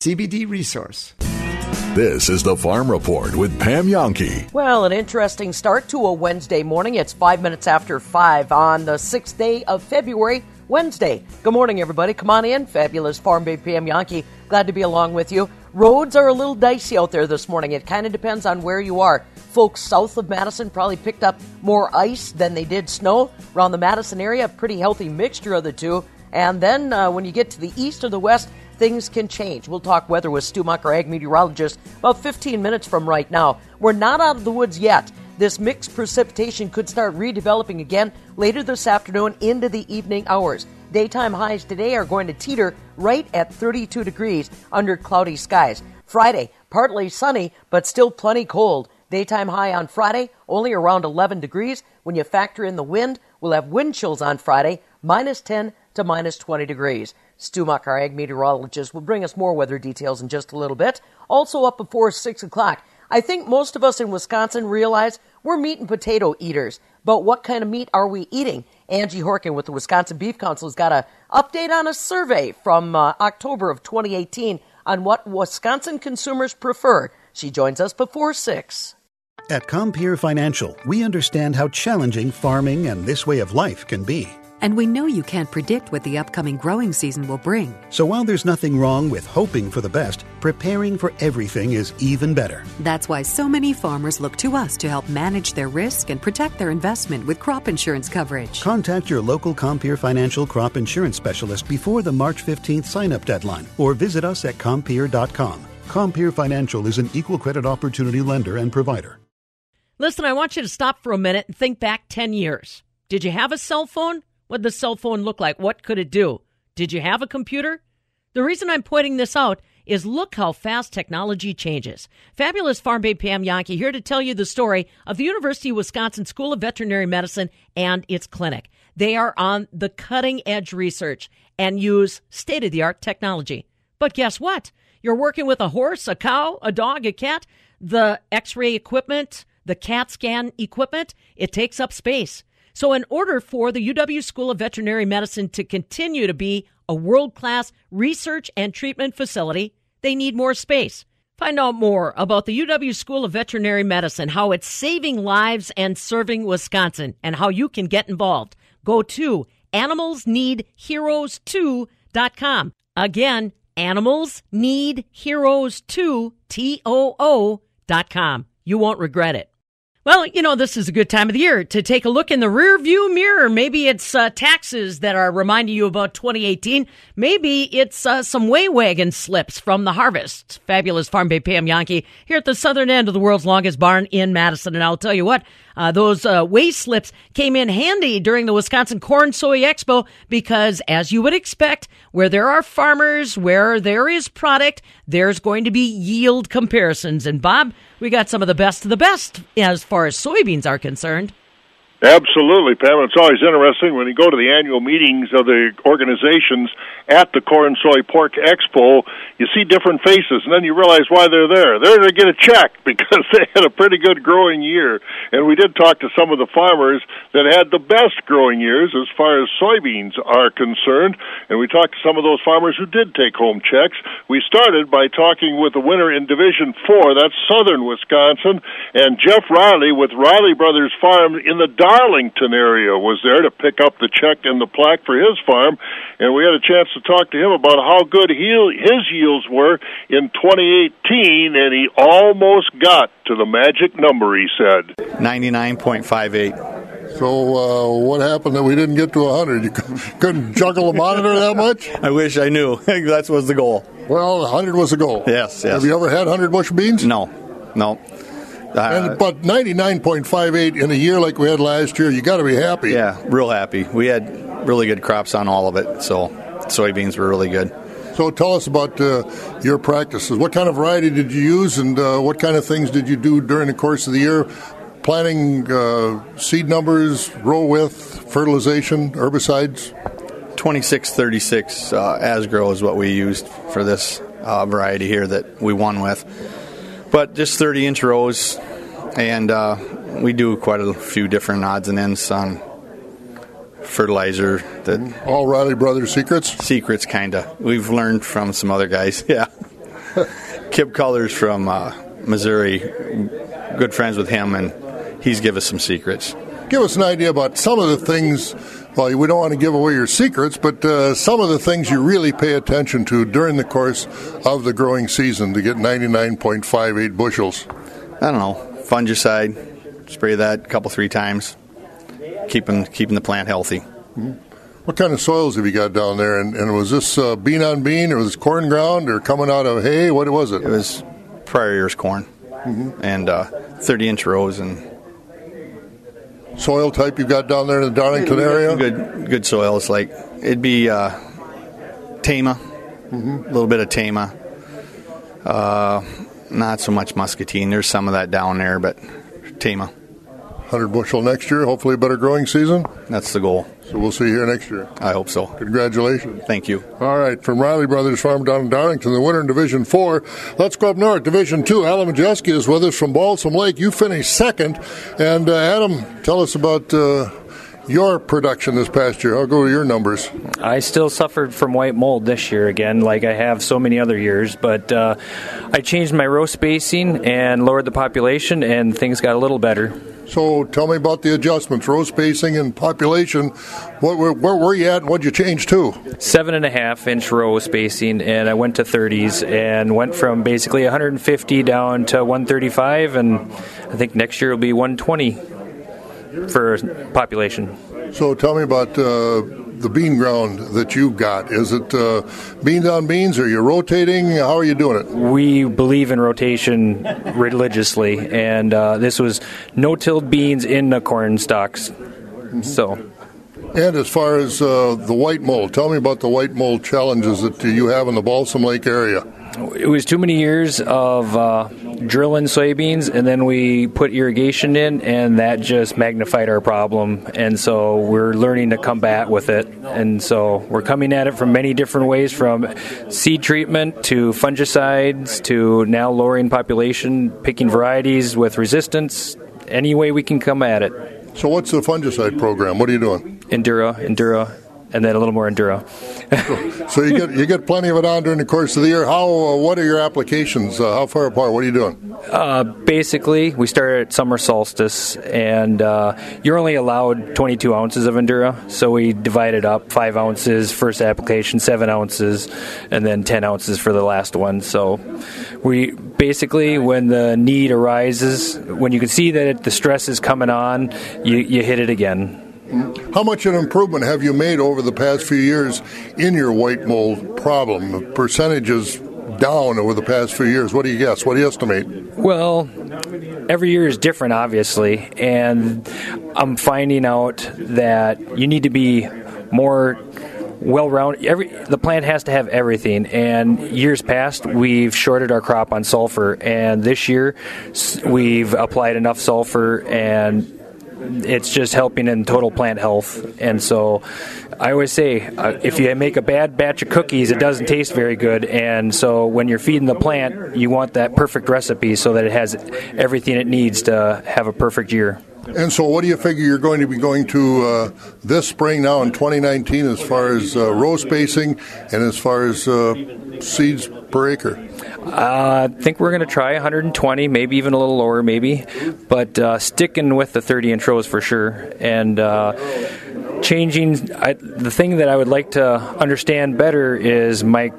CBD resource. This is the Farm Report with Pam Jahnke. Well, an interesting start to a Wednesday morning. It's five minutes after five on the sixth day of February, Wednesday. Good morning, everybody. Come on in. Fabulous Farm Babe Pam Jahnke. Glad to be along with you. Roads are a little dicey out there this morning. It kind of depends on where you are. Folks south of Madison probably picked up more ice than they did snow. Around the Madison area, pretty healthy mixture of the two. And then uh, when you get to the east or the west, things can change. We'll talk weather with Stu Muck, our ag meteorologist, about 15 minutes from right now. We're not out of the woods yet. This mixed precipitation could start redeveloping again later this afternoon into the evening hours. Daytime highs today are going to teeter right at 32 degrees under cloudy skies. Friday, partly sunny, but still plenty cold. Daytime high on Friday, only around 11 degrees. When you factor in the wind, we'll have wind chills on Friday, minus 10 to minus 20 degrees. Stu our ag meteorologist, will bring us more weather details in just a little bit. Also up before 6 o'clock. I think most of us in Wisconsin realize we're meat and potato eaters. But what kind of meat are we eating? Angie Horkin with the Wisconsin Beef Council has got an update on a survey from uh, October of 2018 on what Wisconsin consumers prefer. She joins us before 6. At Compeer Financial, we understand how challenging farming and this way of life can be. And we know you can't predict what the upcoming growing season will bring. So while there's nothing wrong with hoping for the best, preparing for everything is even better. That's why so many farmers look to us to help manage their risk and protect their investment with crop insurance coverage. Contact your local Compeer Financial crop insurance specialist before the March 15th sign up deadline or visit us at Compeer.com. Compeer Financial is an equal credit opportunity lender and provider. Listen, I want you to stop for a minute and think back 10 years. Did you have a cell phone? What the cell phone look like? What could it do? Did you have a computer? The reason I'm pointing this out is look how fast technology changes. Fabulous Farm Babe Pam Jahnke here to tell you the story of the University of Wisconsin School of Veterinary Medicine and its clinic. They are on the cutting edge research and use state of the art technology. But guess what? You're working with a horse, a cow, a dog, a cat. The x ray equipment, the CAT scan equipment, it takes up space. So, in order for the UW School of Veterinary Medicine to continue to be a world class research and treatment facility, they need more space. Find out more about the UW School of Veterinary Medicine, how it's saving lives and serving Wisconsin, and how you can get involved. Go to animalsneedheroes2.com. Again, animalsneedheroes2.com. You won't regret it. Well, you know, this is a good time of the year to take a look in the rear view mirror. Maybe it's uh, taxes that are reminding you about 2018. Maybe it's uh, some weigh wagon slips from the harvest. Fabulous Farm Babe Pam Jahnke here at the southern end of the world's longest barn in Madison. And I'll tell you what, uh, those uh, weigh slips came in handy during the Wisconsin Corn Soy Expo because, as you would expect, where there are farmers, where there is product, there's going to be yield comparisons. And Bob, we got some of the best of the best as far as soybeans are concerned. Absolutely, Pam. It's always interesting when you go to the annual meetings of the organizations at the Corn Soy Pork Expo, you see different faces, and then you realize why they're there. They're to get a check because they had a pretty good growing year. And we did talk to some of the farmers that had the best growing years as far as soybeans are concerned, and we talked to some of those farmers who did take home checks. We started by talking with the winner in Division 4, that's southern Wisconsin, and Jeff Riley with Riley Brothers Farm in the Darlington area was there to pick up the check and the plaque for his farm, and we had a chance to talk to him about how good he, his yields were in 2018, and he almost got to the magic number. He said 99.58. So uh, what happened that we didn't get to 100? You couldn't juggle a monitor that much? I wish I knew. that was the goal. Well, 100 was the goal. Yes, yes. Have you ever had 100 bushel beans? No, no. Uh, and, but 99.58 in a year like we had last year, you got to be happy. Yeah, real happy. We had really good crops on all of it, so soybeans were really good. So tell us about uh, your practices. What kind of variety did you use, and uh, what kind of things did you do during the course of the year? Planting uh, seed numbers, row width, fertilization, herbicides. 2636 uh, Asgrow is what we used for this uh, variety here that we won with but just 30 inch rows, and uh, we do quite a few different odds and ends on fertilizer. That all Riley Brothers secrets. Secrets, kinda. We've learned from some other guys. Yeah. Kip Cullers from uh, Missouri, good friends with him, and he's give us some secrets. Give us an idea about some of the things. Well, we don't want to give away your secrets, but uh, some of the things you really pay attention to during the course of the growing season to get 99.58 bushels. I don't know, fungicide, spray that a couple three times, keeping keeping the plant healthy. Mm-hmm. What kind of soils have you got down there? And, and was this uh, bean on bean, or was this corn ground, or coming out of hay? What was it? It was prior year's corn, mm-hmm. and uh, 30 inch rows and soil type you've got down there in the Darlington area? Good, good soil. It's like it'd be uh, Tama, mm-hmm. a little bit of Tama. Uh, not so much muscatine. There's some of that down there, but Tama. 100 bushel next year. Hopefully, a better growing season. That's the goal. So we'll see you here next year. I hope so. Congratulations. Thank you. All right, from Riley Brothers Farm down in Darlington, the winner in Division Four. Let's go up north. Division Two. Adam Majeski is with us from Balsam Lake. You finished second, and uh, Adam, tell us about. Uh, your production this past year? I'll go to your numbers. I still suffered from white mold this year again, like I have so many other years, but uh, I changed my row spacing and lowered the population, and things got a little better. So tell me about the adjustments, row spacing and population. What, where, where were you at and what'd you change to? Seven and a half inch row spacing, and I went to 30s and went from basically 150 down to 135, and I think next year will be 120 for population. So tell me about uh, the bean ground that you've got. Is it uh, beans on beans? Are you rotating? How are you doing it? We believe in rotation religiously, and uh, this was no-tilled beans in the corn stalks. Mm-hmm. So. And as far as uh, the white mold, tell me about the white mold challenges that you have in the Balsam Lake area it was too many years of uh, drilling soybeans, and then we put irrigation in, and that just magnified our problem. And so we're learning to combat with it. And so we're coming at it from many different ways, from seed treatment to fungicides to now lowering population, picking varieties with resistance. Any way we can come at it. So, what's the fungicide program? What are you doing? Endura, Endura, and then a little more enduro. so you get you get plenty of it on during the course of the year. How uh, what are your applications? Uh, how far apart? What are you doing? Uh, basically, we start at summer solstice, and uh, you're only allowed 22 ounces of endura. So we divide it up: five ounces first application, seven ounces, and then 10 ounces for the last one. So we basically, when the need arises, when you can see that the stress is coming on, you, you hit it again. How much of an improvement have you made over the past few years in your white mold problem? Percentages down over the past few years. What do you guess? What do you estimate? Well, every year is different, obviously, and I'm finding out that you need to be more well rounded. Every the plant has to have everything. And years past, we've shorted our crop on sulfur, and this year we've applied enough sulfur and it's just helping in total plant health. And so I always say uh, if you make a bad batch of cookies, it doesn't taste very good. And so when you're feeding the plant, you want that perfect recipe so that it has everything it needs to have a perfect year. And so, what do you figure you're going to be going to uh, this spring now in 2019 as far as uh, row spacing and as far as uh, seeds per acre? Uh, I think we're going to try 120, maybe even a little lower, maybe, but uh, sticking with the 30 inch rows for sure. And uh, changing, I, the thing that I would like to understand better is my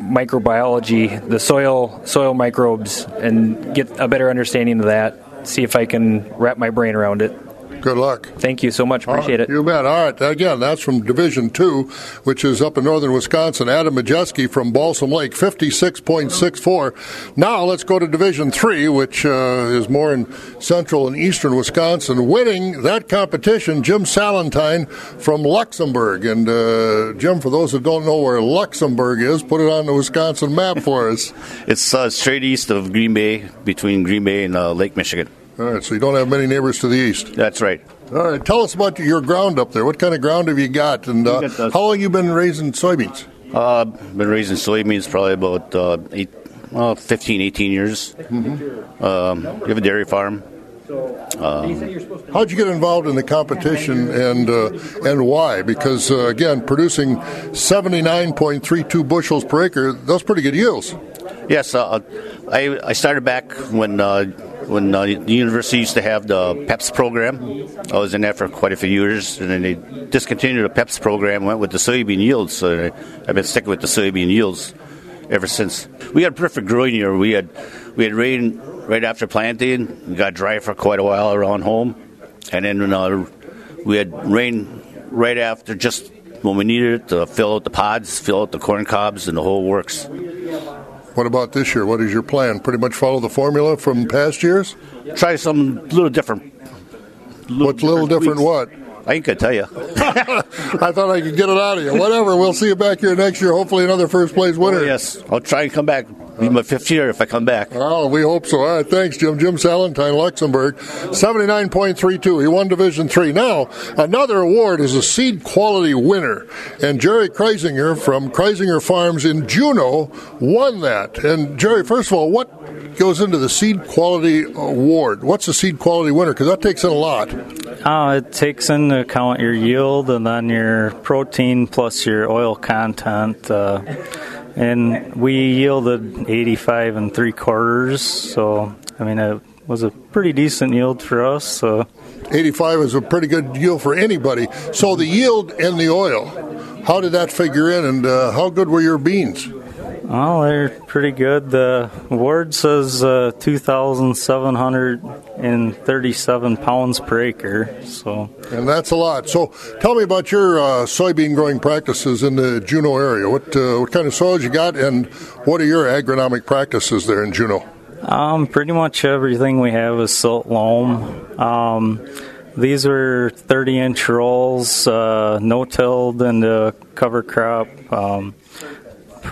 microbiology, the soil soil microbes, and get a better understanding of that. See if I can wrap my brain around it. Good luck. Thank you so much. Appreciate right, it. You bet. All right. Again, that's from Division Two, which is up in northern Wisconsin. Adam Majeski from Balsam Lake, 56.64. Now let's go to Division Three, which uh, is more in central and eastern Wisconsin. Winning that competition, Jim Salentine from Luxembourg. And uh, Jim, for those that don't know where Luxembourg is, put it on the Wisconsin map for us. it's uh, straight east of Green Bay, between Green Bay and uh, Lake Michigan. All right, so you don't have many neighbors to the east. That's right. All right, tell us about your ground up there. What kind of ground have you got, and uh, how long you been raising soybeans? Uh, been raising soybeans probably about uh, eight, well, 15, 18 years. Mm-hmm. Um, we have a dairy farm. Um, How'd you get involved in the competition, and uh, and why? Because uh, again, producing 79.32 bushels per acre, those pretty good yields. Yes, uh, I, I started back when uh, when uh, the university used to have the PEPS program. I was in that for quite a few years, and then they discontinued the PEPS program, went with the soybean yields. So I've been sticking with the soybean yields ever since. We had a perfect growing year. We had we had rain right after planting. Got dry for quite a while around home, and then uh, we had rain right after just when we needed it to fill out the pods, fill out the corn cobs, and the whole works. What about this year? What is your plan? Pretty much follow the formula from past years? Try something a little different. Little What's a little different what? I ain't gonna tell you. I thought I could get it out of you. Whatever. We'll see you back here next year. Hopefully, another first place winner. Oh, yes, I'll try and come back. Be my fifth year if I come back. Oh, we hope so. All right, thanks, Jim. Jim Salentine, Luxembourg, seventy-nine point three two. He won Division Three. Now, another award is a seed quality winner, and Jerry Kreisinger from Kreisinger Farms in Juneau won that. And Jerry, first of all, what goes into the seed quality award? What's a seed quality winner? Because that takes in a lot. Uh, it takes into account your yield and then your protein plus your oil content. Uh, and we yielded 85 and three quarters. So, I mean, it was a pretty decent yield for us. So. 85 is a pretty good yield for anybody. So the yield and the oil, how did that figure in, and uh, how good were your beans? Well, they're pretty good. The award says uh, 2,737 pounds per acre. So, and that's a lot. So, tell me about your uh, soybean growing practices in the Juneau area. What uh, what kind of soils you got, and what are your agronomic practices there in Juneau? Um, pretty much everything we have is silt loam. Um, these are 30 inch rolls, uh, no tilled and a cover crop. Um,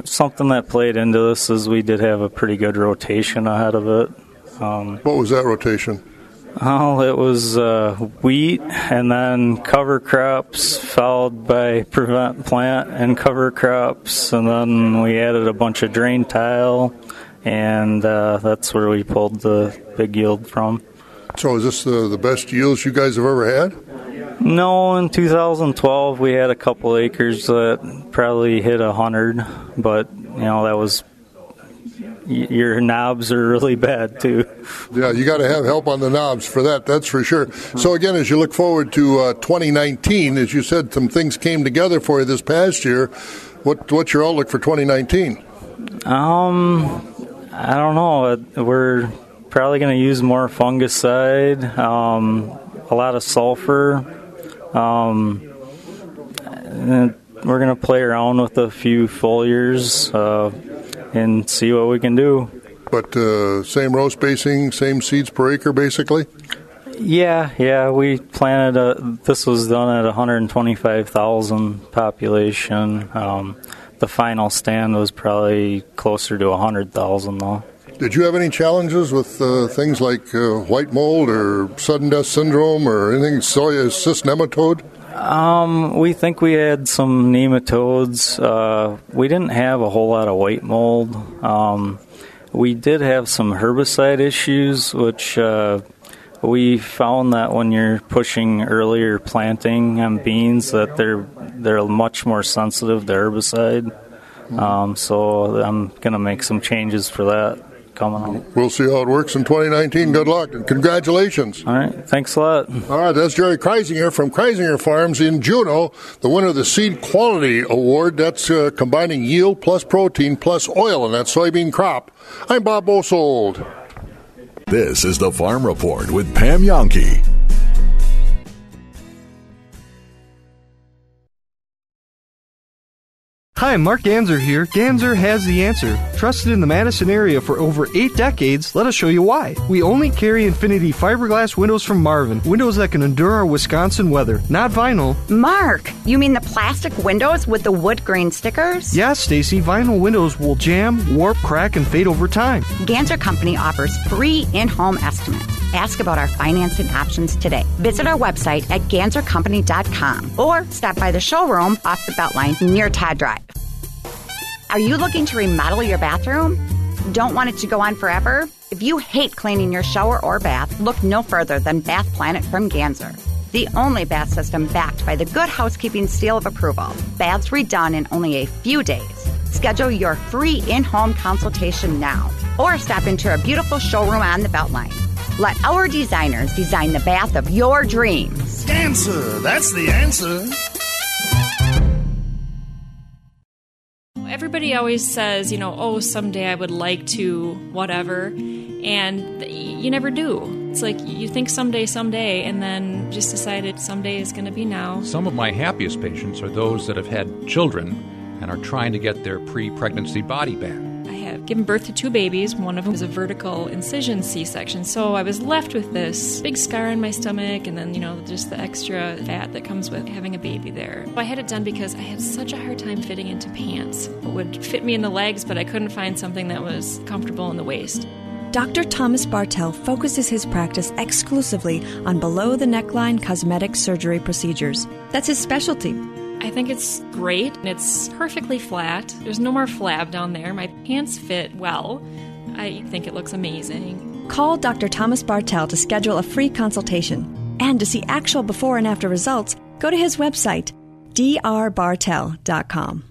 something that played into this is we did have a pretty good rotation ahead of it. Um, what was that rotation? Oh, it was uh, wheat and then cover crops, followed by prevent plant and cover crops, and then we added a bunch of drain tile, and uh, that's where we pulled the big yield from. So, is this the, the best yields you guys have ever had? No, in 2012 we had a couple acres that probably hit a hundred, but you know that was your knobs are really bad too. Yeah, you got to have help on the knobs for that. That's for sure. So again, as you look forward to uh, 2019, as you said, some things came together for you this past year. What what's your outlook for 2019? Um, I don't know. We're probably going to use more fungicide, um, a lot of sulfur. Um, we're going to play around with a few foliars uh, and see what we can do. But uh, same row spacing, same seeds per acre, basically. Yeah, yeah. We planted. A, this was done at 125,000 population. Um, the final stand was probably closer to 100,000 though. Did you have any challenges with uh, things like uh, white mold or sudden death syndrome or anything soya cyst nematode? Um, we think we had some nematodes. Uh, we didn't have a whole lot of white mold. Um, we did have some herbicide issues, which uh, we found that when you're pushing earlier planting on beans, that they're they're much more sensitive to herbicide. Um, so I'm going to make some changes for that coming on. We'll see how it works in 2019. Good luck and congratulations. All right. Thanks a lot. All right. That's Jerry Kreisinger from Kreisinger Farms in Juneau, the winner of the Seed Quality Award. That's uh, combining yield plus protein plus oil in that soybean crop. I'm Bob Bosold. This is the Farm Report with Pam Jahnke. Hi, Mark Ganzer here. Ganzer has the answer. Trusted in the Madison area for over eight decades, let us show you why. We only carry Infinity fiberglass windows from Marvin, windows that can endure our Wisconsin weather, not vinyl. Mark, you mean the plastic windows with the wood grain stickers? Yes, Stacy, vinyl windows will jam, warp, crack, and fade over time. Ganzer Company offers free in home estimates. Ask about our financing options today. Visit our website at ganzercompany.com or stop by the showroom off the Beltline near Todd Drive. Are you looking to remodel your bathroom? Don't want it to go on forever? If you hate cleaning your shower or bath, look no further than Bath Planet from Ganzer. The only bath system backed by the Good Housekeeping seal of approval. Baths redone in only a few days. Schedule your free in home consultation now or stop into our beautiful showroom on the Beltline. Let our designers design the bath of your dreams. Answer, that's the answer. Everybody always says, you know, oh, someday I would like to, whatever, and you never do. It's like you think someday, someday, and then just decided someday is going to be now. Some of my happiest patients are those that have had children and are trying to get their pre pregnancy body back. Have given birth to two babies. One of them was a vertical incision C section. So I was left with this big scar in my stomach and then, you know, just the extra fat that comes with having a baby there. I had it done because I had such a hard time fitting into pants. It would fit me in the legs, but I couldn't find something that was comfortable in the waist. Dr. Thomas Bartel focuses his practice exclusively on below the neckline cosmetic surgery procedures. That's his specialty. I think it's great. It's perfectly flat. There's no more flab down there. My pants fit well. I think it looks amazing. Call Dr. Thomas Bartel to schedule a free consultation. And to see actual before and after results, go to his website, drbartel.com.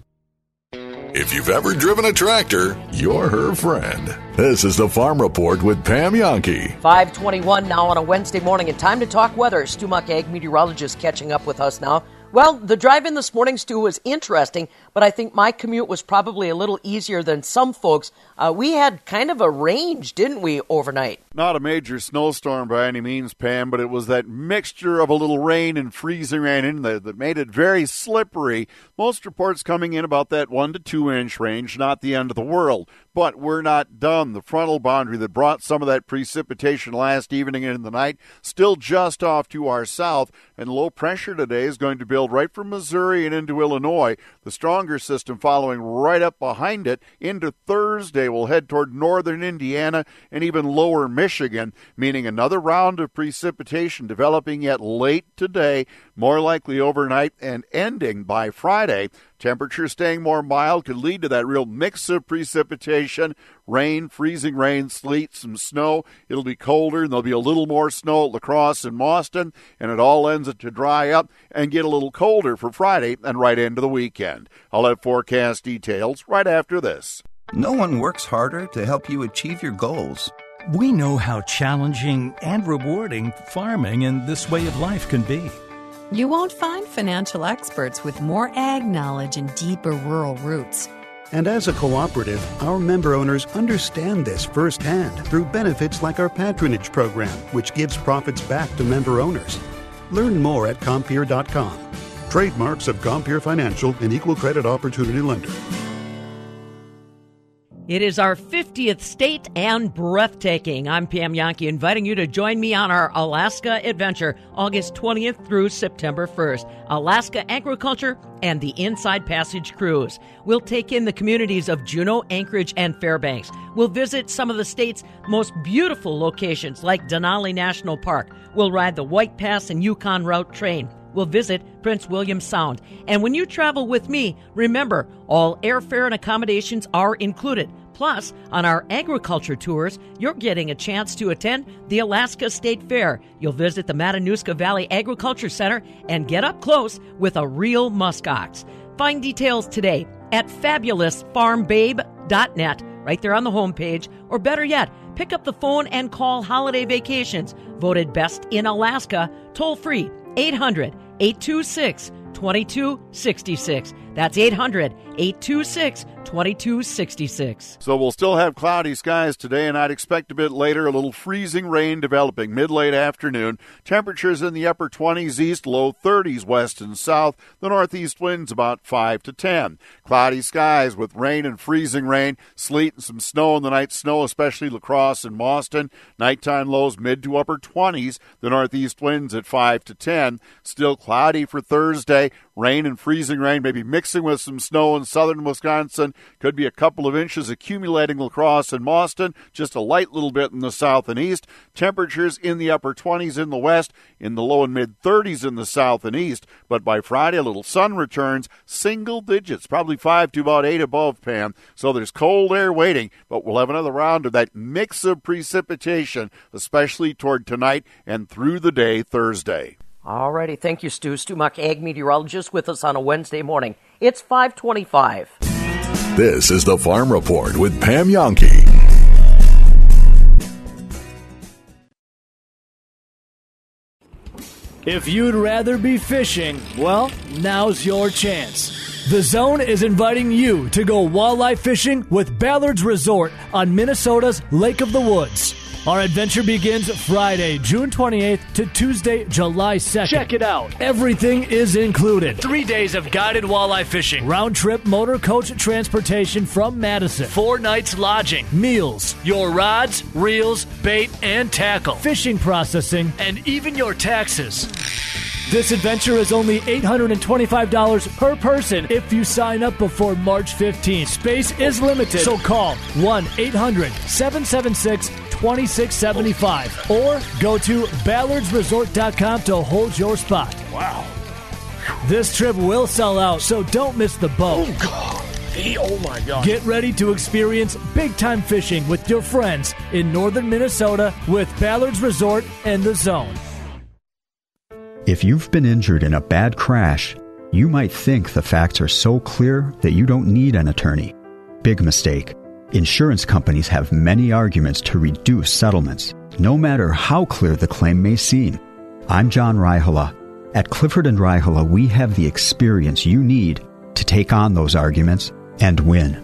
If you've ever driven a tractor, you're her friend. This is the Farm Report with Pam Jahnke. 521 now on a Wednesday morning, and time to talk weather. Stu Muck, ag meteorologist, catching up with us now. Well, the drive in this morning, Stu, was interesting, but I think my commute was probably a little easier than some folks. Uh, we had kind of a range, didn't we, overnight? Not a major snowstorm by any means, Pam, but it was that mixture of a little rain and freezing rain in there that made it very slippery. Most reports coming in about that one to two inch range, not the end of the world. But we're not done. The frontal boundary that brought some of that precipitation last evening and in the night still just off to our south, and low pressure today is going to build right from Missouri and into Illinois. The stronger system following right up behind it into Thursday We'll head toward northern Indiana and even lower Michigan, meaning another round of precipitation developing yet late today, more likely overnight and ending by Friday. Temperatures staying more mild could lead to that real mix of precipitation rain, freezing rain, sleet, some snow. It'll be colder, and there'll be a little more snow at La Crosse and Mauston, and it all ends it to dry up and get a little colder for Friday and right into the weekend. I'll have forecast details right after this. No one works harder to help you achieve your goals. We know how challenging and rewarding farming and this way of life can be. You won't find financial experts with more ag knowledge and deeper rural roots. And as a cooperative, our member owners understand this firsthand through benefits like our patronage program, which gives profits back to member owners. Learn more at Compeer.com. Trademarks of Compeer Financial, an equal credit opportunity lender. It is our 50th state and breathtaking. I'm Pam Jahnke, inviting you to join me on our Alaska adventure, August 20th through September 1st. Alaska Agriculture and the Inside Passage Cruise. We'll take in the communities of Juneau, Anchorage, and Fairbanks. We'll visit some of the state's most beautiful locations, like Denali National Park. We'll ride the White Pass and Yukon Route train will visit Prince William Sound. And when you travel with me, remember all airfare and accommodations are included. Plus, on our agriculture tours, you're getting a chance to attend the Alaska State Fair. You'll visit the Matanuska Valley Agriculture Center and get up close with a real muskox. Find details today at fabulousfarmbabe.net, right there on the homepage, or better yet, pick up the phone and call Holiday Vacations, voted best in Alaska, toll free 800 826 2266. That's 800 826 2266. So we'll still have cloudy skies today, and I'd expect a bit later a little freezing rain developing mid late afternoon. Temperatures in the upper 20s east, low 30s west and south. The northeast winds about 5 to 10. Cloudy skies with rain and freezing rain, sleet and some snow in the night, snow especially La Crosse and Mauston. Nighttime lows mid to upper 20s. The northeast winds at 5 to 10. Still cloudy for Thursday. Rain and freezing rain, maybe mixing with some snow in southern Wisconsin. Could be a couple of inches accumulating La Crosse and Mauston, just a light little bit in the south and east. Temperatures in the upper 20s in the west, in the low and mid 30s in the south and east. But by Friday, a little sun returns, single digits, probably 5 to about 8 above Pam. So there's cold air waiting, but we'll have another round of that mix of precipitation, especially toward tonight and through the day Thursday. All righty. Thank you, Stu. Stu Muck, ag meteorologist, with us on a Wednesday morning. It's 525. This is the Farm Report with Pam Jahnke. If you'd rather be fishing, well, now's your chance. The Zone is inviting you to go walleye fishing with Ballard's Resort on Minnesota's Lake of the Woods. Our adventure begins Friday, June 28th to Tuesday, July 2nd. Check it out. Everything is included. Three days of guided walleye fishing, round trip motor coach transportation from Madison, four nights lodging, meals, your rods, reels, bait, and tackle, fishing processing, and even your taxes. This adventure is only $825 per person if you sign up before March 15th. Space is limited, so call 1 800 776 2675 or go to ballardsresort.com to hold your spot. Wow. This trip will sell out, so don't miss the boat. Oh, God. Oh, my God. Get ready to experience big time fishing with your friends in northern Minnesota with Ballard's Resort and the Zone. If you've been injured in a bad crash, you might think the facts are so clear that you don't need an attorney. Big mistake. Insurance companies have many arguments to reduce settlements, no matter how clear the claim may seem. I'm John Raihala. At Clifford and Raihala, we have the experience you need to take on those arguments and win.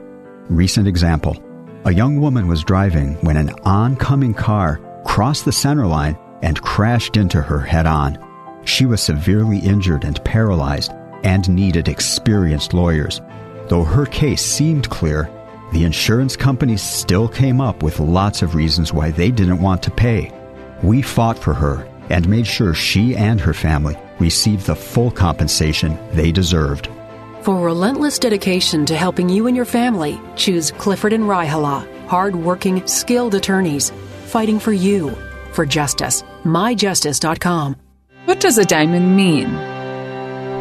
Recent example. A young woman was driving when an oncoming car crossed the center line and crashed into her head on. She was severely injured and paralyzed and needed experienced lawyers. Though her case seemed clear, the insurance companies still came up with lots of reasons why they didn't want to pay. We fought for her and made sure she and her family received the full compensation they deserved. For relentless dedication to helping you and your family, choose Clifford and Raihala, hard-working, skilled attorneys fighting for you for justice. MyJustice.com. What does a diamond mean?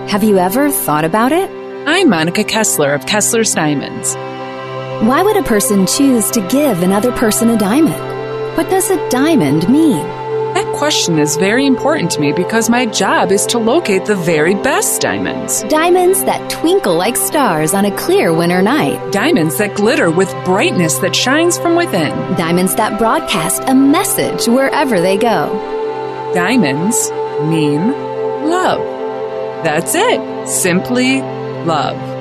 Have you ever thought about it? I'm Monica Kessler of Kessler's Diamonds. Why would a person choose to give another person a diamond? What does a diamond mean? That question is very important to me because my job is to locate the very best diamonds. Diamonds that twinkle like stars on a clear winter night. Diamonds that glitter with brightness that shines from within. Diamonds that broadcast a message wherever they go. Diamonds mean love. That's it. Simply love.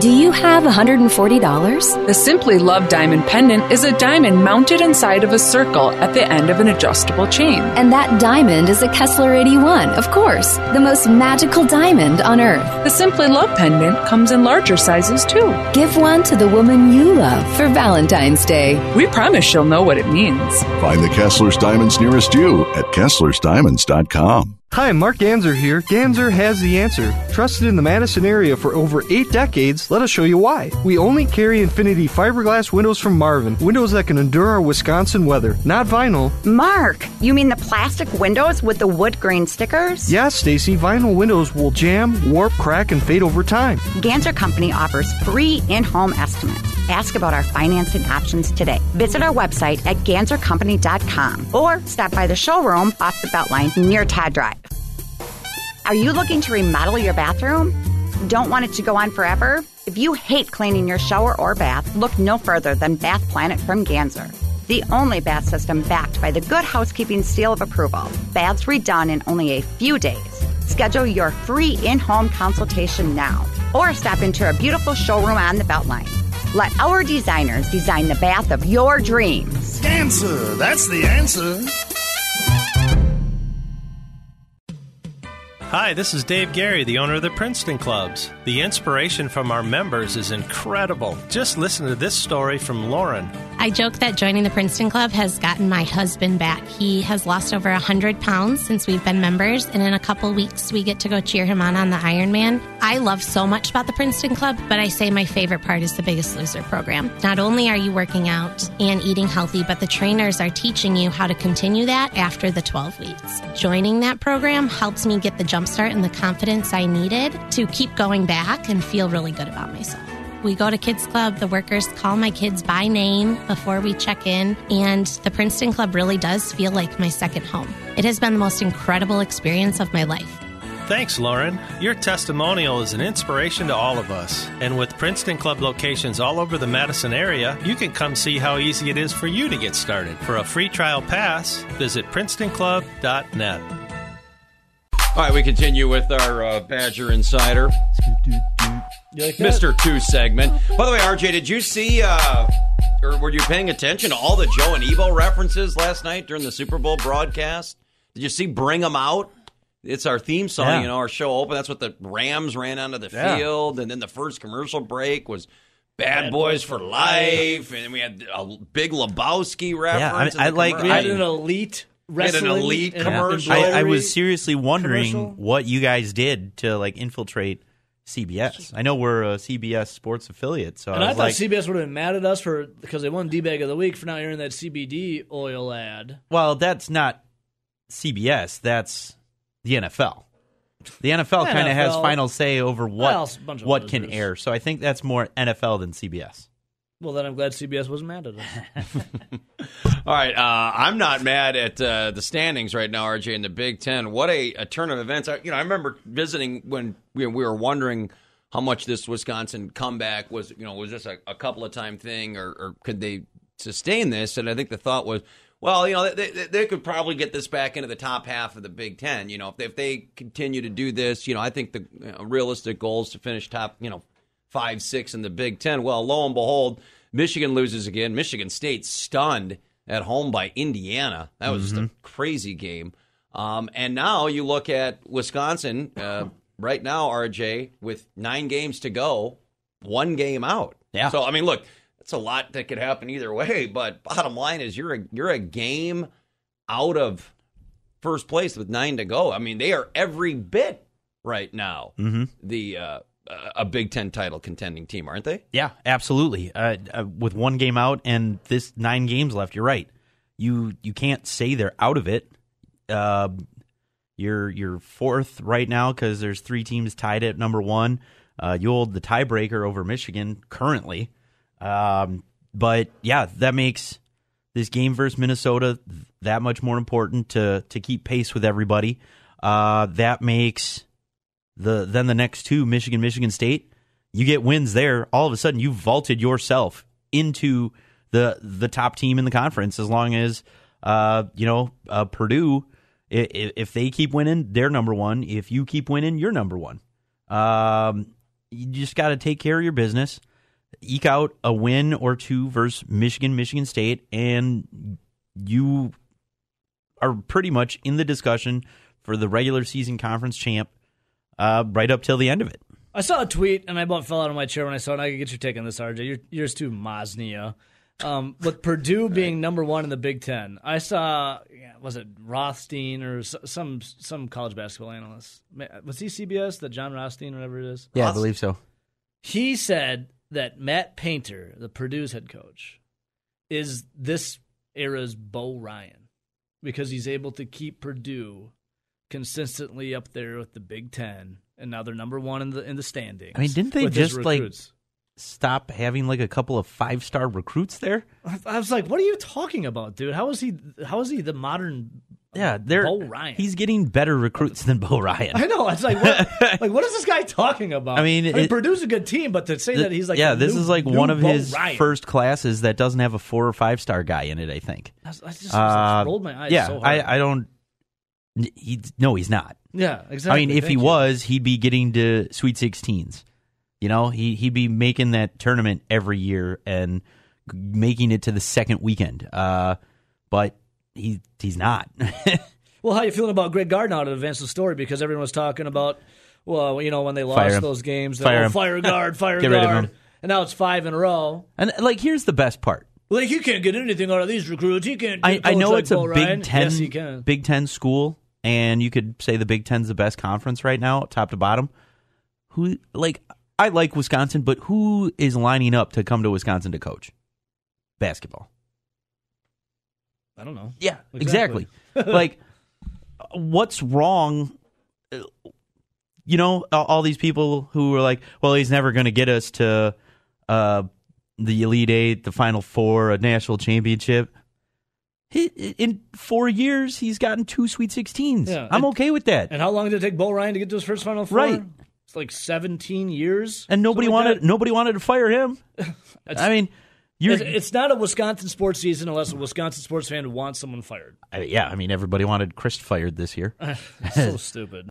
Do you have $140? The Simply Love Diamond Pendant is a diamond mounted inside of a circle at the end of an adjustable chain. And that diamond is a Kessler 81, of course, the most magical diamond on earth. The Simply Love Pendant comes in larger sizes too. Give one to the woman you love for Valentine's Day. We promise she'll know what it means. Find the Kessler's Diamonds nearest you at Kessler'sDiamonds.com. Hi, Mark Ganzer here. Ganzer has the answer. Trusted in the Madison area for over eight decades, let us show you why. We only carry Infinity fiberglass windows from Marvin, windows that can endure our Wisconsin weather, not vinyl. Mark, you mean the plastic windows with the wood grain stickers? Yes, Stacy, vinyl windows will jam, warp, crack, and fade over time. Ganzer Company offers free in home estimates. Ask about our financing options today. Visit our website at ganzercompany.com or stop by the showroom off the Beltline near Todd Drive. Are you looking to remodel your bathroom? Don't want it to go on forever? If you hate cleaning your shower or bath, look no further than Bath Planet from Ganzer. The only bath system backed by the Good Housekeeping seal of approval. Baths redone in only a few days. Schedule your free in home consultation now or stop into our beautiful showroom on the Beltline. Let our designers design the bath of your dreams. Answer. That's the answer. Hi, this is Dave Gary, the owner of the Princeton Clubs. The inspiration from our members is incredible. Just listen to this story from Lauren. I joke that joining the Princeton Club has gotten my husband back. He has lost over 100 pounds since we've been members, and in a couple weeks, we get to go cheer him on on the Ironman. I love so much about the Princeton Club, but I say my favorite part is the Biggest Loser program. Not only are you working out and eating healthy, but the trainers are teaching you how to continue that after the 12 weeks. Joining that program helps me get the jumpstart and the confidence I needed to keep going back and feel really good about myself. We go to Kids Club. The workers call my kids by name before we check in. And the Princeton Club really does feel like my second home. It has been the most incredible experience of my life. Thanks, Lauren. Your testimonial is an inspiration to all of us. And with Princeton Club locations all over the Madison area, you can come see how easy it is for you to get started. For a free trial pass, visit princetonclub.net. All right, we continue with our uh, Badger Insider. Like? Mr. Two segment. By the way, RJ, did you see, uh, or were you paying attention to all the Joe and Evo references last night during the Super Bowl broadcast? Did you see Bring 'em Out? It's our theme song, Yeah. you know, our show open. That's what the Rams ran onto the Yeah. field. And then the first commercial break was Bad, Bad Boys Boys for for Life. And then we had a big Lebowski reference. in I the like- commer- We had an elite We had an elite commercial. I, I was seriously wondering commercial. what you guys did to like infiltrate CBS. I know we're a CBS sports affiliate, so and I I thought like, CBS would have been mad at us for because they won D bag of the week for not airing that CBD oil ad. well, that's not CBS. That's the NFL. The NFL kind of has final say over what Well, a bunch what can air. So I think that's more NFL than CBS. Well, then I'm glad CBS wasn't mad at us. All right, uh, I'm not mad at uh, the standings right now, RJ, in the Big Ten. What a, a turn of events! I, you know, I remember visiting when we, we were wondering how much this Wisconsin comeback was. You know, was this a, a couple of time thing, or, or could they sustain this? And I think the thought was, well, you know, they, they, they could probably get this back into the top half of the Big Ten. You know, if they, if they continue to do this, you know, I think the you know, realistic goal is to finish top, you know, five, six in the Big Ten. Well, lo and behold, Michigan loses again. Michigan State stunned at home by Indiana. That was just a crazy game. Um, and now you look at Wisconsin uh, right now, RJ, with nine games to go, one game out. Yeah. So I mean, look, it's a lot that could happen either way. But bottom line is, you're a you're a game out of first place with nine to go. I mean, they are every bit right now Mm-hmm. the uh, a Big Ten title contending team, aren't they? Yeah, absolutely. Uh, uh, with one game out and this nine games left, you're right. You you can't say they're out of it. Uh, you're you're fourth right now because there's three teams tied at number one. Uh, you hold the tiebreaker over Michigan currently, um, but yeah, that makes this game versus Minnesota that much more important to to keep pace with everybody. Uh, that makes the then the next two Michigan Michigan State you get wins there. All of a sudden you vaulted yourself into the the top team in the conference as long as uh you know uh, Purdue i- i- if they keep winning they're number 1 if you keep winning you're number 1 um you just got to take care of your business eke out a win or two versus Michigan Michigan State and you are pretty much in the discussion for the regular season conference champ uh, right up till the end of it. I saw a tweet and I about fell out of my chair when I saw it. I could get your take on this, RJ. You're, yours too, Mosnia. Um, with Purdue being number one in the Big Ten, I saw yeah, was it Rothstein or some some college basketball analyst? Was he CBS? The Jon Rothstein, whatever it is. Yeah, I believe so. He said that Matt Painter, the Purdue's head coach, is this era's Bo Ryan because he's able to keep Purdue consistently up there with the Big Ten, and now they're number one in the in the standings. I mean, didn't they just like stop having like a couple of five star recruits there? I was like, "What are you talking about, dude? How is he? How is he the modern? Yeah, they're Bo Ryan. he's getting better recruits than Bo Ryan. I know. It's like, what, like, what is this guy talking about? I mean, it- Purdue's a good team, but to say that he's like, yeah, the this new- is like one of Bo his Ryan. first classes that doesn't have a four or five star guy in it. I think. I was- I just Uh, rolled my eyes yeah, so hard. I, I don't. He no, he's not. Yeah, exactly. I mean, if he Thank you. was, he'd be getting to Sweet Sixteens. You know, he he'd be making that tournament every year and making it to the second weekend. Uh, but he he's not. Well, how you feeling about Greg Gardner to advance the story? Because everyone was talking about, well, you know, when they lost those games, Fire oh, fire Gard, fire of Gard, and now it's five in a row. and like, here's the best part. Like you can't get anything out of these recruits. You can't. I, I know like it's a Ryan. Big Ten Yes, he can. Big Ten school, and you could say the Big Ten's the best conference right now, top to bottom. Who like I like Wisconsin, but who is lining up to come to Wisconsin to coach basketball? I don't know. Yeah, exactly. like, what's wrong? uh, You know, all, all these people who are like, "Well, he's never going to get us to uh, the Elite Eight, the Final Four, a national championship." He, in four years, he's gotten two Sweet 16s. Yeah, I'm and- okay with that. And how long did it take Bo Ryan to get to his first Final Four? Right. It's like 17 years. And nobody something like wanted nobody wanted to fire him. I mean, It's, it's not a Wisconsin sports season unless a Wisconsin sports fan wants someone fired. I- yeah. I mean, everybody wanted Chryst fired this year. so stupid.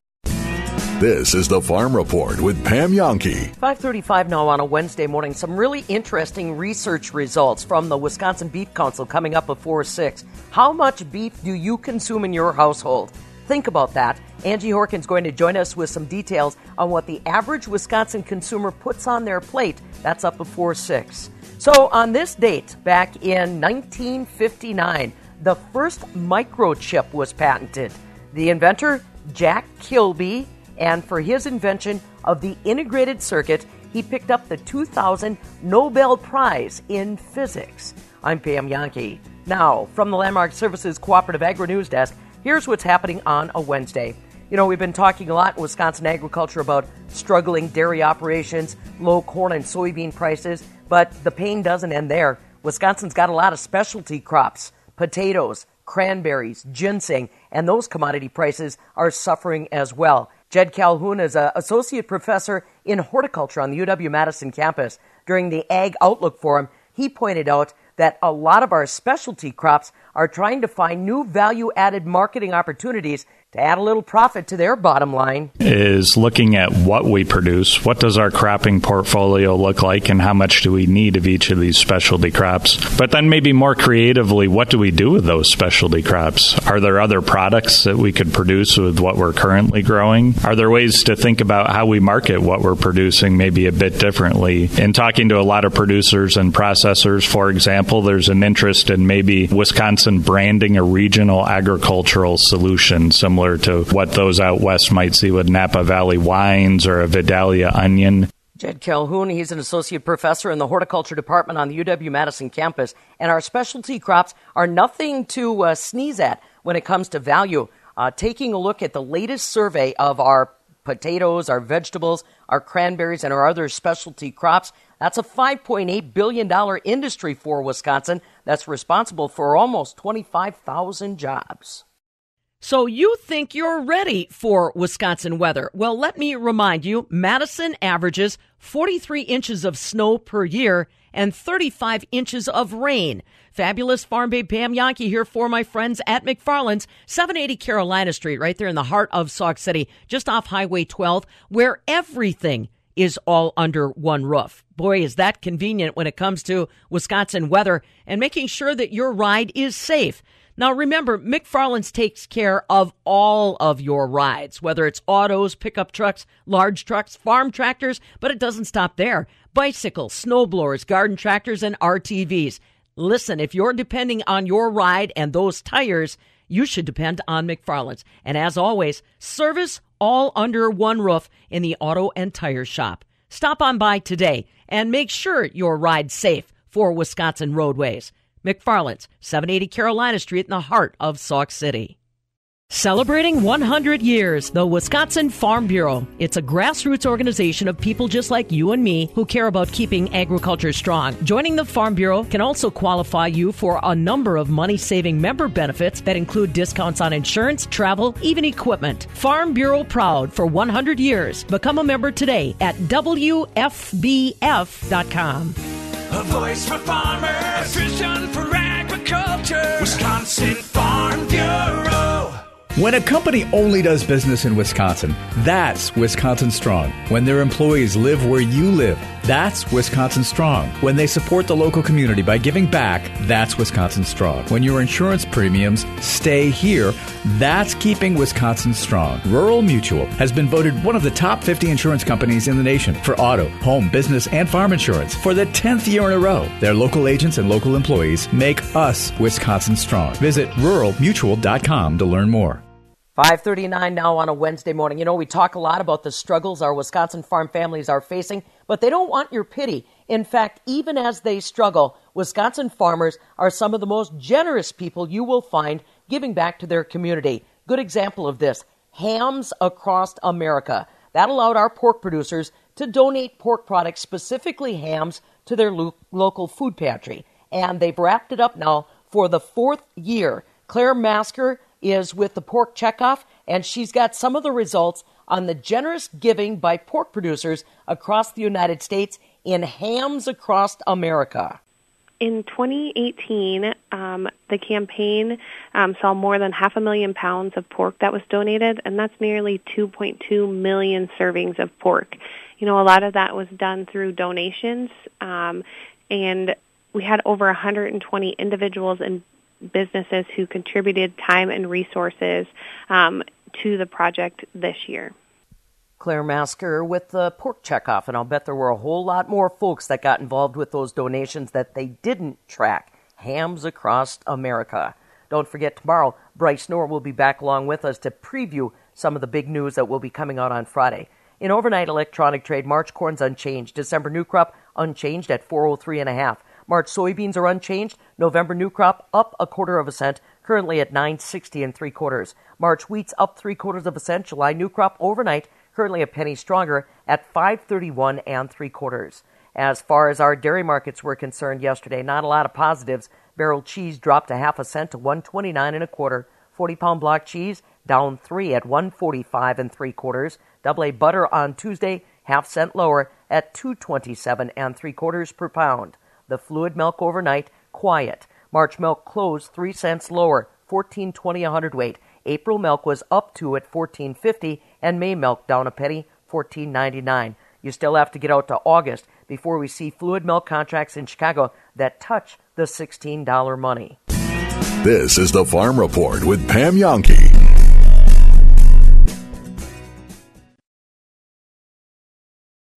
This is the Farm Report with Pam Jahnke. 535 now on a Wednesday morning. Some really interesting research results from the Wisconsin Beef Council coming up before 6. How much beef do you consume in your household? Think about that. Angie Horkan's going to join us with some details on what the average Wisconsin consumer puts on their plate. That's up before 6. So, on this date, back in 1959, the first microchip was patented. The inventor, Jack Kilby, and for his invention of the integrated circuit, he picked up the 2000 Nobel Prize in Physics. I'm Pam Jahnke. Now, from the Landmark Services Cooperative Agri News Desk, here's what's happening on a Wednesday. You know, we've been talking a lot in Wisconsin agriculture about struggling dairy operations, low corn and soybean prices, but the pain doesn't end there. Wisconsin's got a lot of specialty crops potatoes, cranberries, ginseng, and those commodity prices are suffering as well. Jed Colquhoun is an associate professor in horticulture on the UW Madison campus. During the Ag Outlook Forum, he pointed out that a lot of our specialty crops are trying to find new value added marketing opportunities to add a little profit to their bottom line. is looking at what we produce. What does our cropping portfolio look like, and how much do we need of each of these specialty crops? But then, maybe more creatively, what do we do with those specialty crops? Are there other products that we could produce with what we're currently growing? Are there ways to think about how we market what we're producing maybe a bit differently? In talking to a lot of producers and processors, for example, there's an interest in maybe Wisconsin branding a regional agricultural solution similar to what those out west might see with Napa Valley wines or a Vidalia onion. Jed Colquhoun, he's an associate professor in the horticulture department on the UW Madison campus, and our specialty crops are nothing to uh, sneeze at when it comes to value. Uh, taking a look at the latest survey of our potatoes, our vegetables, our cranberries, and our other specialty crops, that's a $5.8 billion industry for Wisconsin that's responsible for almost 25,000 jobs. So you think you're ready for Wisconsin weather? Well, let me remind you, Madison averages 43 inches of snow per year and 35 inches of rain. Fabulous Farm Babe Pam Jahnke here for my friends at McFarland's, 780 Carolina Street, right there in the heart of Sauk City, just off Highway 12, where everything is all under one roof. Boy, is that convenient when it comes to Wisconsin weather and making sure that your ride is safe. Now remember, McFarland's takes care of all of your rides, whether it's autos, pickup trucks, large trucks, farm tractors, but it doesn't stop there. Bicycles, snowblowers, garden tractors, and RTVs. Listen, if you're depending on your ride and those tires, you should depend on McFarland's. And as always, service all under one roof in the auto and tire shop. Stop on by today and make sure your ride's safe for Wisconsin roadways. McFarland's, 780 Carolina Street in the heart of Sauk City. Celebrating 100 years, the Wisconsin Farm Bureau. It's a grassroots organization of people just like you and me who care about keeping agriculture strong. Joining the Farm Bureau can also qualify you for a number of money saving member benefits that include discounts on insurance, travel, even equipment. Farm Bureau proud for 100 years. Become a member today at WFBF.com. A voice for farmers, a vision for agriculture. Wisconsin Farm Bureau. When a company only does business in Wisconsin, that's Wisconsin Strong. When their employees live where you live, that's Wisconsin Strong. When they support the local community by giving back, that's Wisconsin Strong. When your insurance premiums stay here, that's keeping Wisconsin strong. Rural Mutual has been voted one of the top 50 insurance companies in the nation for auto, home, business, and farm insurance for the 10th year in a row. Their local agents and local employees make us Wisconsin strong. Visit ruralmutual.com to learn more. 539 now on a Wednesday morning. You know, we talk a lot about the struggles our Wisconsin farm families are facing, but they don't want your pity. In fact, even as they struggle, Wisconsin farmers are some of the most generous people you will find giving back to their community. Good example of this Hams Across America. That allowed our pork producers to donate pork products, specifically hams, to their lo- local food pantry. And they've wrapped it up now for the fourth year. Claire Masker is with the Pork Checkoff, and she's got some of the results on the generous giving by pork producers across the United States in hams across America. In 2018, um, the campaign um, saw more than half a million pounds of pork that was donated, and that's nearly 2.2 million servings of pork. You know, a lot of that was done through donations, um, and we had over 120 individuals and businesses who contributed time and resources um, to the project this year. Claire Masker with the pork checkoff, and I'll bet there were a whole lot more folks that got involved with those donations that they didn't track. Hams across America. Don't forget, tomorrow, Bryce Knorr will be back along with us to preview some of the big news that will be coming out on Friday. In overnight electronic trade, March corn's unchanged. December new crop unchanged at 403 and a half. March soybeans are unchanged. November new crop up a quarter of a cent, currently at 960 and three quarters. March wheat's up three quarters of a cent. July new crop overnight currently a penny stronger at 531 and three quarters. As far as our dairy markets were concerned yesterday, not a lot of positives. Barrel cheese dropped a half a cent to 129 and a quarter. 40 pound block cheese down three at 145 and three quarters. Double A butter on Tuesday, half cent lower at 227 and three quarters per pound. The fluid milk overnight, quiet. March milk closed three cents lower, 1420 a hundredweight. April milk was up to at 1450 and May milk down a penny, 14.99. You still have to get out to August before we see fluid milk contracts in Chicago that touch the $16 money. This is the Farm Report with Pam Jahnke.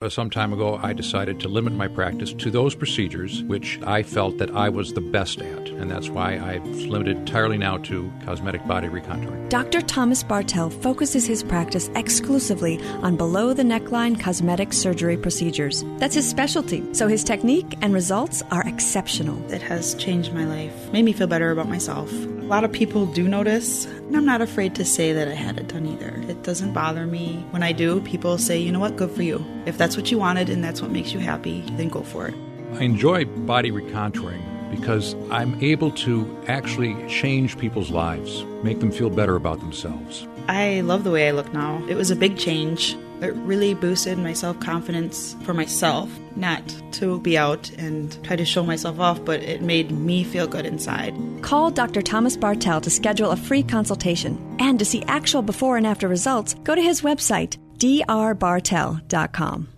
Uh, some time ago, I decided to limit my practice to those procedures which I felt that I was the best at, and that's why I've limited entirely now to cosmetic body recontouring. Dr. Thomas Bartel focuses his practice exclusively on below the neckline cosmetic surgery procedures. That's his specialty, so his technique and results are exceptional. It has changed my life, made me feel better about myself. A lot of people do notice, and I'm not afraid to say that I had it done either. It doesn't bother me. When I do, people say, you know what, good for you. If that's what you wanted and that's what makes you happy, then go for it. I enjoy body recontouring because I'm able to actually change people's lives, make them feel better about themselves. I love the way I look now. It was a big change. It really boosted my self confidence for myself, not to be out and try to show myself off, but it made me feel good inside. Call Dr. Thomas Bartel to schedule a free consultation. And to see actual before and after results, go to his website, drbartel.com.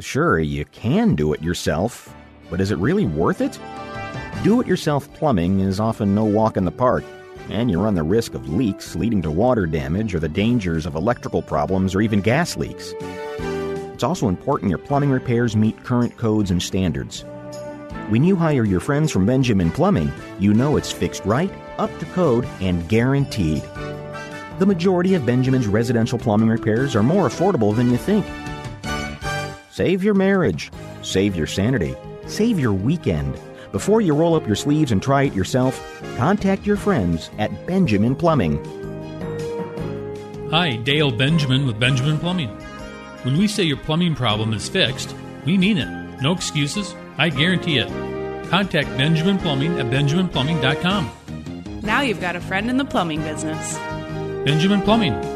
Sure, you can do it yourself, but is it really worth it? Do it yourself plumbing is often no walk in the park, and you run the risk of leaks leading to water damage or the dangers of electrical problems or even gas leaks. It's also important your plumbing repairs meet current codes and standards. When you hire your friends from Benjamin Plumbing, you know it's fixed right, up to code, and guaranteed. The majority of Benjamin's residential plumbing repairs are more affordable than you think. Save your marriage, save your sanity, save your weekend. Before you roll up your sleeves and try it yourself, contact your friends at Benjamin Plumbing. Hi, Dale Benjamin with Benjamin Plumbing. When we say your plumbing problem is fixed, we mean it. No excuses. I guarantee it. Contact Benjamin Plumbing at benjaminplumbing.com. Now you've got a friend in the plumbing business. Benjamin Plumbing.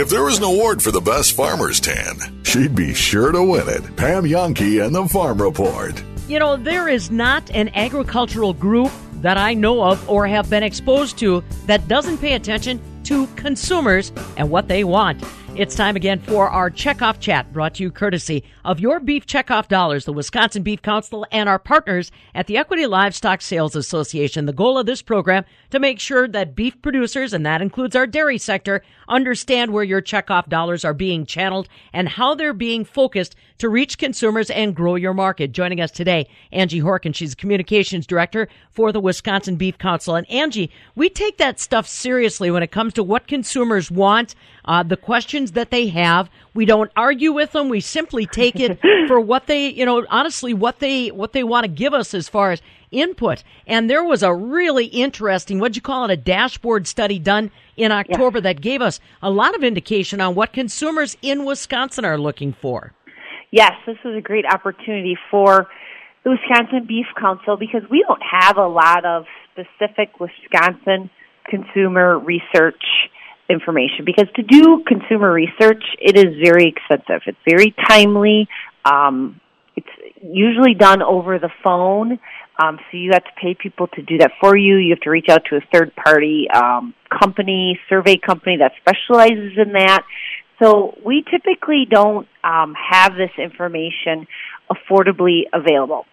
If there was an award for the best farmer's tan, she'd be sure to win it. Pam Jahnke and the Farm Report. You know, there is not an agricultural group that I know of or have been exposed to that doesn't pay attention to consumers and what they want. It's time again for our checkoff chat brought to you courtesy of your beef checkoff dollars, the Wisconsin Beef Council, and our partners at the Equity Livestock Sales Association. The goal of this program to make sure that beef producers, and that includes our dairy sector, understand where your checkoff dollars are being channeled and how they're being focused to reach consumers and grow your market. Joining us today, Angie Horkan. She's communications director for the Wisconsin Beef Council. And Angie, we take that stuff seriously when it comes to what consumers want, uh, the questions that they have. We don't argue with them. We simply take it for what they, you know, honestly, what they what they want to give us as far as input. And there was a really interesting, what'd you call it, a dashboard study done in October that gave us a lot of indication on what consumers in Wisconsin are looking for. Yes, this is a great opportunity for the Wisconsin Beef Council because we don't have a lot of specific Wisconsin consumer research information because to do consumer research it is very expensive. It's very timely. Um, it's usually done over the phone. Um, so you have to pay people to do that for you. You have to reach out to a third party um, company survey company that specializes in that so we typically don't um, have this information affordably available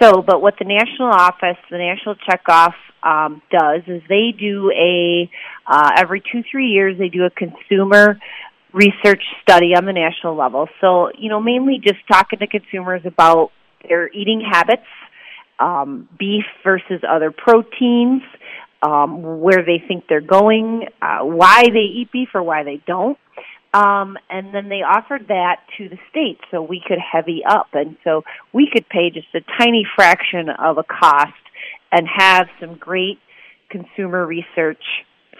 so, but what the national office, the national checkoff um, does is they do a uh, every two three years they do a consumer research study on the national level. So, you know, mainly just talking to consumers about their eating habits, um, beef versus other proteins, um, where they think they're going, uh, why they eat beef or why they don't. Um, and then they offered that to the state so we could heavy up. And so we could pay just a tiny fraction of a cost and have some great consumer research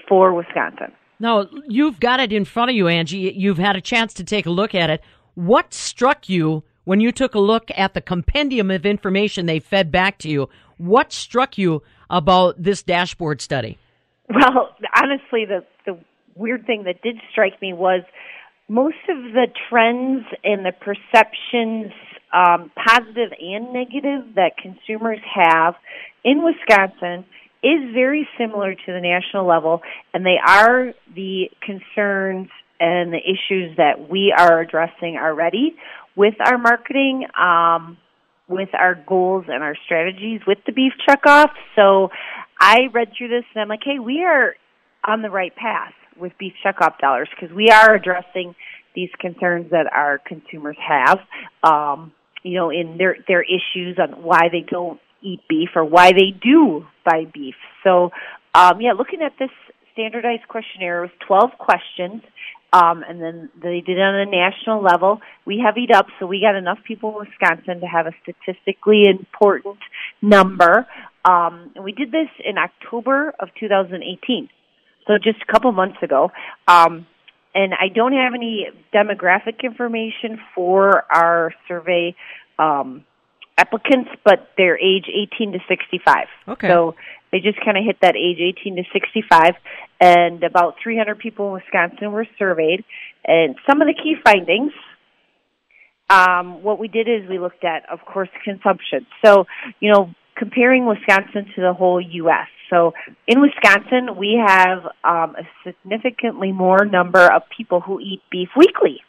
for Wisconsin. Now, you've got it in front of you, Angie. You've had a chance to take a look at it. What struck you when you took a look at the compendium of information they fed back to you? What struck you about this dashboard study? Well, honestly, the, the weird thing that did strike me was most of the trends and the perceptions, um, positive and negative, that consumers have in Wisconsin is very similar to the national level, and they are the concerns and the issues that we are addressing already with our marketing, um, with our goals and our strategies with the beef checkoff. So I read through this and I'm like, hey, we are on the right path with beef checkoff dollars because we are addressing these concerns that our consumers have, um, you know, in their their issues on why they don't eat beef or why they do buy beef. So, um, yeah, looking at this standardized questionnaire with 12 questions, um, and then they did it on a national level. We heavied up, so we got enough people in Wisconsin to have a statistically important number. Um, and we did this in October of 2018 so just a couple months ago. Um, and I don't have any demographic information for our survey um, applicants, but they're age 18 to 65. Okay. So they just kind of hit that age 18 to 65, and about 300 people in Wisconsin were surveyed. And some of the key findings, um, what we did is we looked at, of course, consumption. So, you know, comparing Wisconsin to the whole U.S. So in Wisconsin, we have um, a significantly more number of people who eat beef weekly.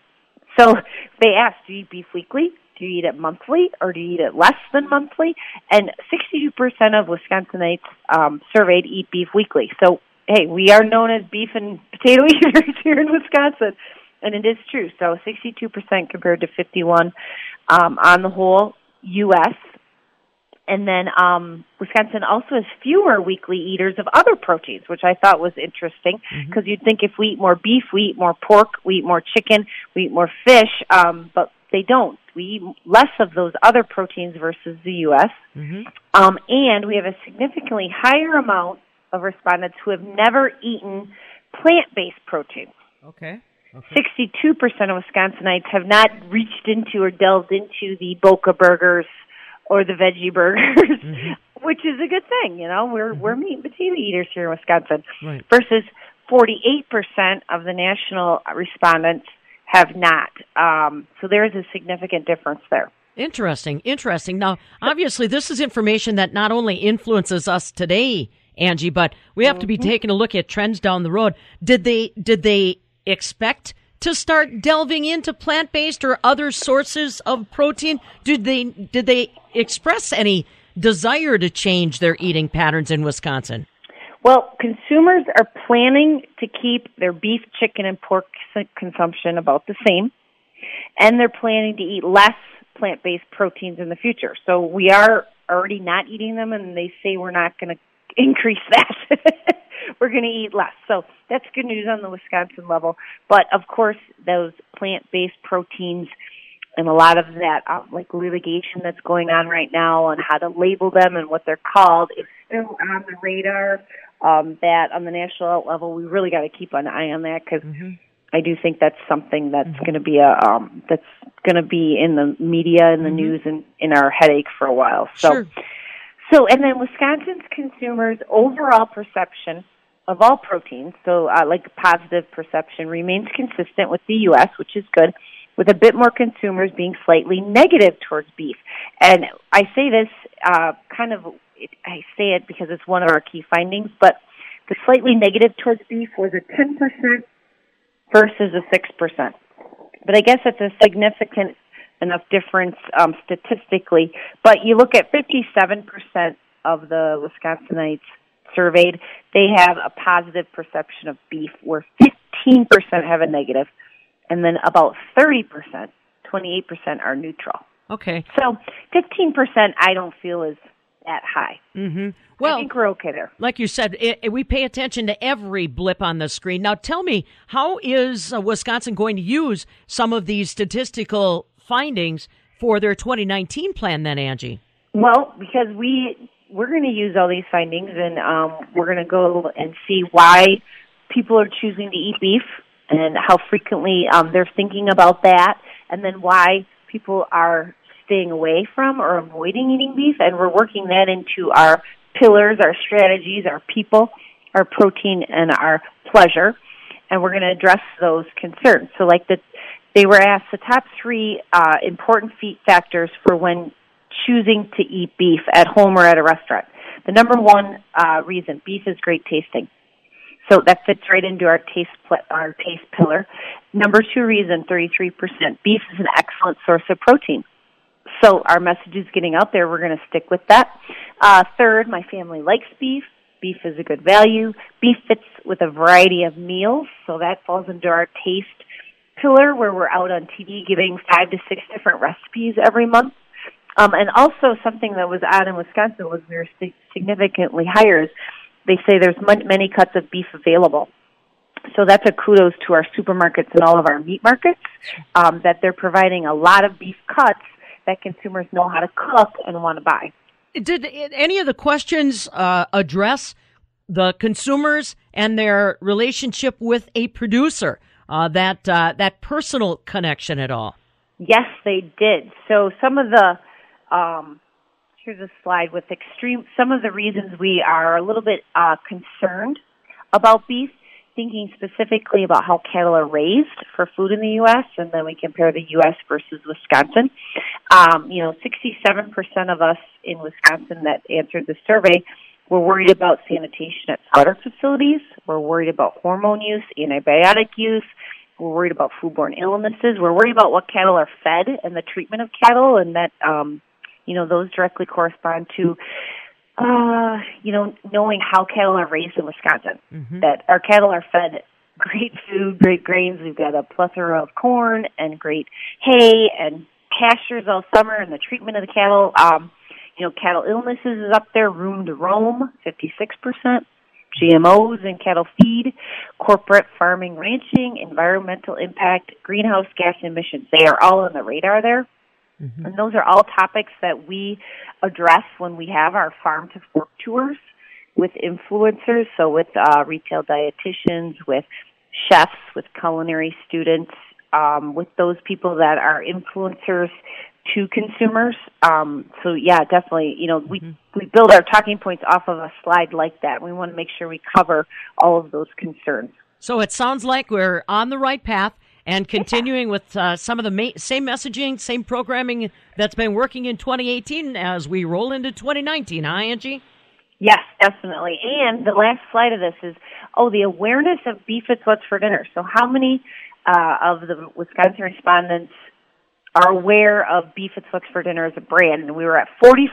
So they ask, do you eat beef weekly? Do you eat it monthly or do you eat it less than monthly? And 62% of Wisconsinites um, surveyed eat beef weekly. So, hey, we are known as beef and potato eaters here in Wisconsin. And it is true. So 62% compared to 51 um, on the whole U.S and then um, Wisconsin also has fewer weekly eaters of other proteins, which I thought was interesting because mm-hmm. you'd think if we eat more beef, we eat more pork, we eat more chicken, we eat more fish, um, but they don't. We eat less of those other proteins versus the U.S. Mm-hmm. Um, and we have a significantly higher amount of respondents who have never eaten plant-based proteins. Okay. Okay. 62% of Wisconsinites have not reached into or delved into the Boca burgers, or the veggie burgers, mm-hmm. which is a good thing. You know, we're mm-hmm. we're meat and potato eaters here in Wisconsin. Right. Versus 48% of the national respondents have not. Um, so there is a significant difference there. Interesting, interesting. Now, obviously, this is information that not only influences us today, Angie, but we have mm-hmm. to be Mm-hmm. taking a look at trends down the road. Did they did they expect to start delving into plant based or other sources of protein? Did they did they express any desire to change their eating patterns in Wisconsin? Well, consumers are planning to keep their beef, chicken, and pork consumption about the same, and they're planning to eat less plant based proteins in the future. So we are already not eating them, and they say we're not going to increase that. we're going to eat less. So that's good news on the Wisconsin level. But of course, those plant-based proteins and a lot of that um, like litigation that's going on right now on how to label them and what they're called is still on the radar. Um, that on the national level, we really got to keep an eye on that because mm-hmm. I do think that's something that's going to be a um, that's going to be in the media and the news and in our headache for a while. So, Sure. so and then Wisconsin's consumers' overall perception of all proteins, so uh, like positive perception, remains consistent with the U.S., which is good. With a bit more consumers being slightly negative towards beef, and I say this uh, kind of I say it because it's one of our key findings, but the slightly negative towards beef was a ten percent versus a 6%. But I guess it's a significant enough difference um, statistically. But you look at 57% of the Wisconsinites surveyed, they have a positive perception of beef, where 15% have a negative, and then about 30%, 28% are neutral. Okay. So 15% I don't feel is that high. Mm-hmm. Well, I think we're okay there. Like you said, it, it- we pay attention to every blip on the screen. Now, tell me, how is uh, Wisconsin going to use some of these statistical findings for their 2019 plan? Then, Angie. Well, because we we're going to use all these findings, and um, we're going to go and see why people are choosing to eat beef, and how frequently um, they're thinking about that, and then why people are staying away from or avoiding eating beef, and we're working that into our pillars, our strategies, our people, our protein, and our pleasure, and we're going to address those concerns. So, like the they were asked the top three uh, important factors for when choosing to eat beef at home or at a restaurant. The number one uh, reason beef is great tasting. So that fits right into our taste pl- our taste pillar. Number two reason, 33%. Beef is an excellent source of protein. So our message is getting out there. We're going to stick with that. Uh, third, my family likes beef. Beef is a good value. Beef fits with a variety of meals, so that falls into our taste pillar where we're out on TV giving five to six different recipes every month. Um, and also something that was odd in Wisconsin was we were significantly higher. They say there's many cuts of beef available. So that's a kudos to our supermarkets and all of our meat markets um, that they're providing a lot of beef cuts that consumers know how to cook and want to buy. Did any of the questions uh, address the consumers and their relationship with a producer? Uh, that uh, that personal connection at all? Yes, they did. So some of the um, here's a slide with extreme some of the reasons we are a little bit uh, concerned about beef. Thinking specifically about how cattle are raised for food in the U.S., and then we compare the U.S. versus Wisconsin. Um, you know, 67% of us in Wisconsin that answered the survey were worried about sanitation at slaughter facilities. We're worried about hormone use, antibiotic use. We're worried about foodborne illnesses. We're worried about what cattle are fed and the treatment of cattle, and that um, you know those directly correspond to uh, you know knowing how cattle are raised in Wisconsin. That our cattle are fed great food, great grains. We've got a plethora of corn and great hay and pastures all summer, and the treatment of the cattle. Um, you know, cattle illnesses is up there. Room to roam, fifty-six percent. GMOs and cattle feed, corporate farming, ranching, environmental impact, greenhouse gas emissions. They are all on the radar there. And those are all topics that we address when we have our farm to fork tours with influencers, so with uh, retail dietitians, with chefs, with culinary students, um, with those people that are influencers to consumers. Um, so yeah, definitely, you know, we we build our talking points off of a slide like that. We want to make sure we cover all of those concerns. So it sounds like we're on the right path and continuing with uh, some of the ma- same messaging, same programming that's been working in 2018 as we roll into 2019, huh, Angie? Yes, definitely. And the last slide of this is, oh, the awareness of beef is what's for dinner. So how many uh, of the Wisconsin respondents are aware of Beef It's What's for Dinner as a brand? And we were at 44%.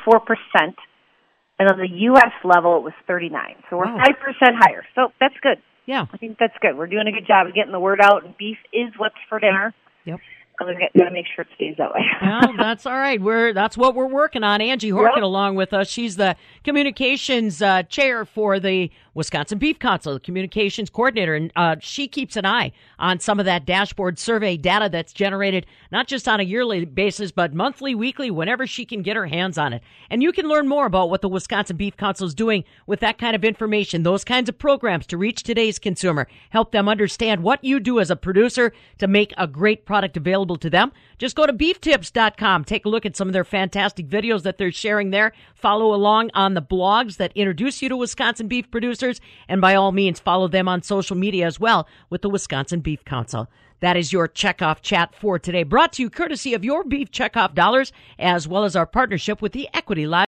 And on the U.S. level, it was 39. So we're Wow. 5% higher. So that's good. Yeah. I think that's good. We're doing a good job of getting the word out. And beef is what's for dinner. Yep. I'm gonna, make sure it stays that way. well, that's all right. We're that's what we're working on. Angie Horkan along with us. She's the communications uh, chair for the Wisconsin Beef Council, the communications coordinator, and uh, she keeps an eye on some of that dashboard survey data that's generated not just on a yearly basis, but monthly, weekly, whenever she can get her hands on it. And you can learn more about what the Wisconsin Beef Council is doing with that kind of information, those kinds of programs to reach today's consumer, help them understand what you do as a producer to make a great product available to them. Just go to beeftips.com, take a look at some of their fantastic videos that they're sharing there. Follow along on the blogs that introduce you to Wisconsin beef producers, and by all means, follow them on social media as well with the Wisconsin Beef Council. That is your checkoff chat for today, brought to you courtesy of your beef checkoff dollars, as well as our partnership with the Equity Live.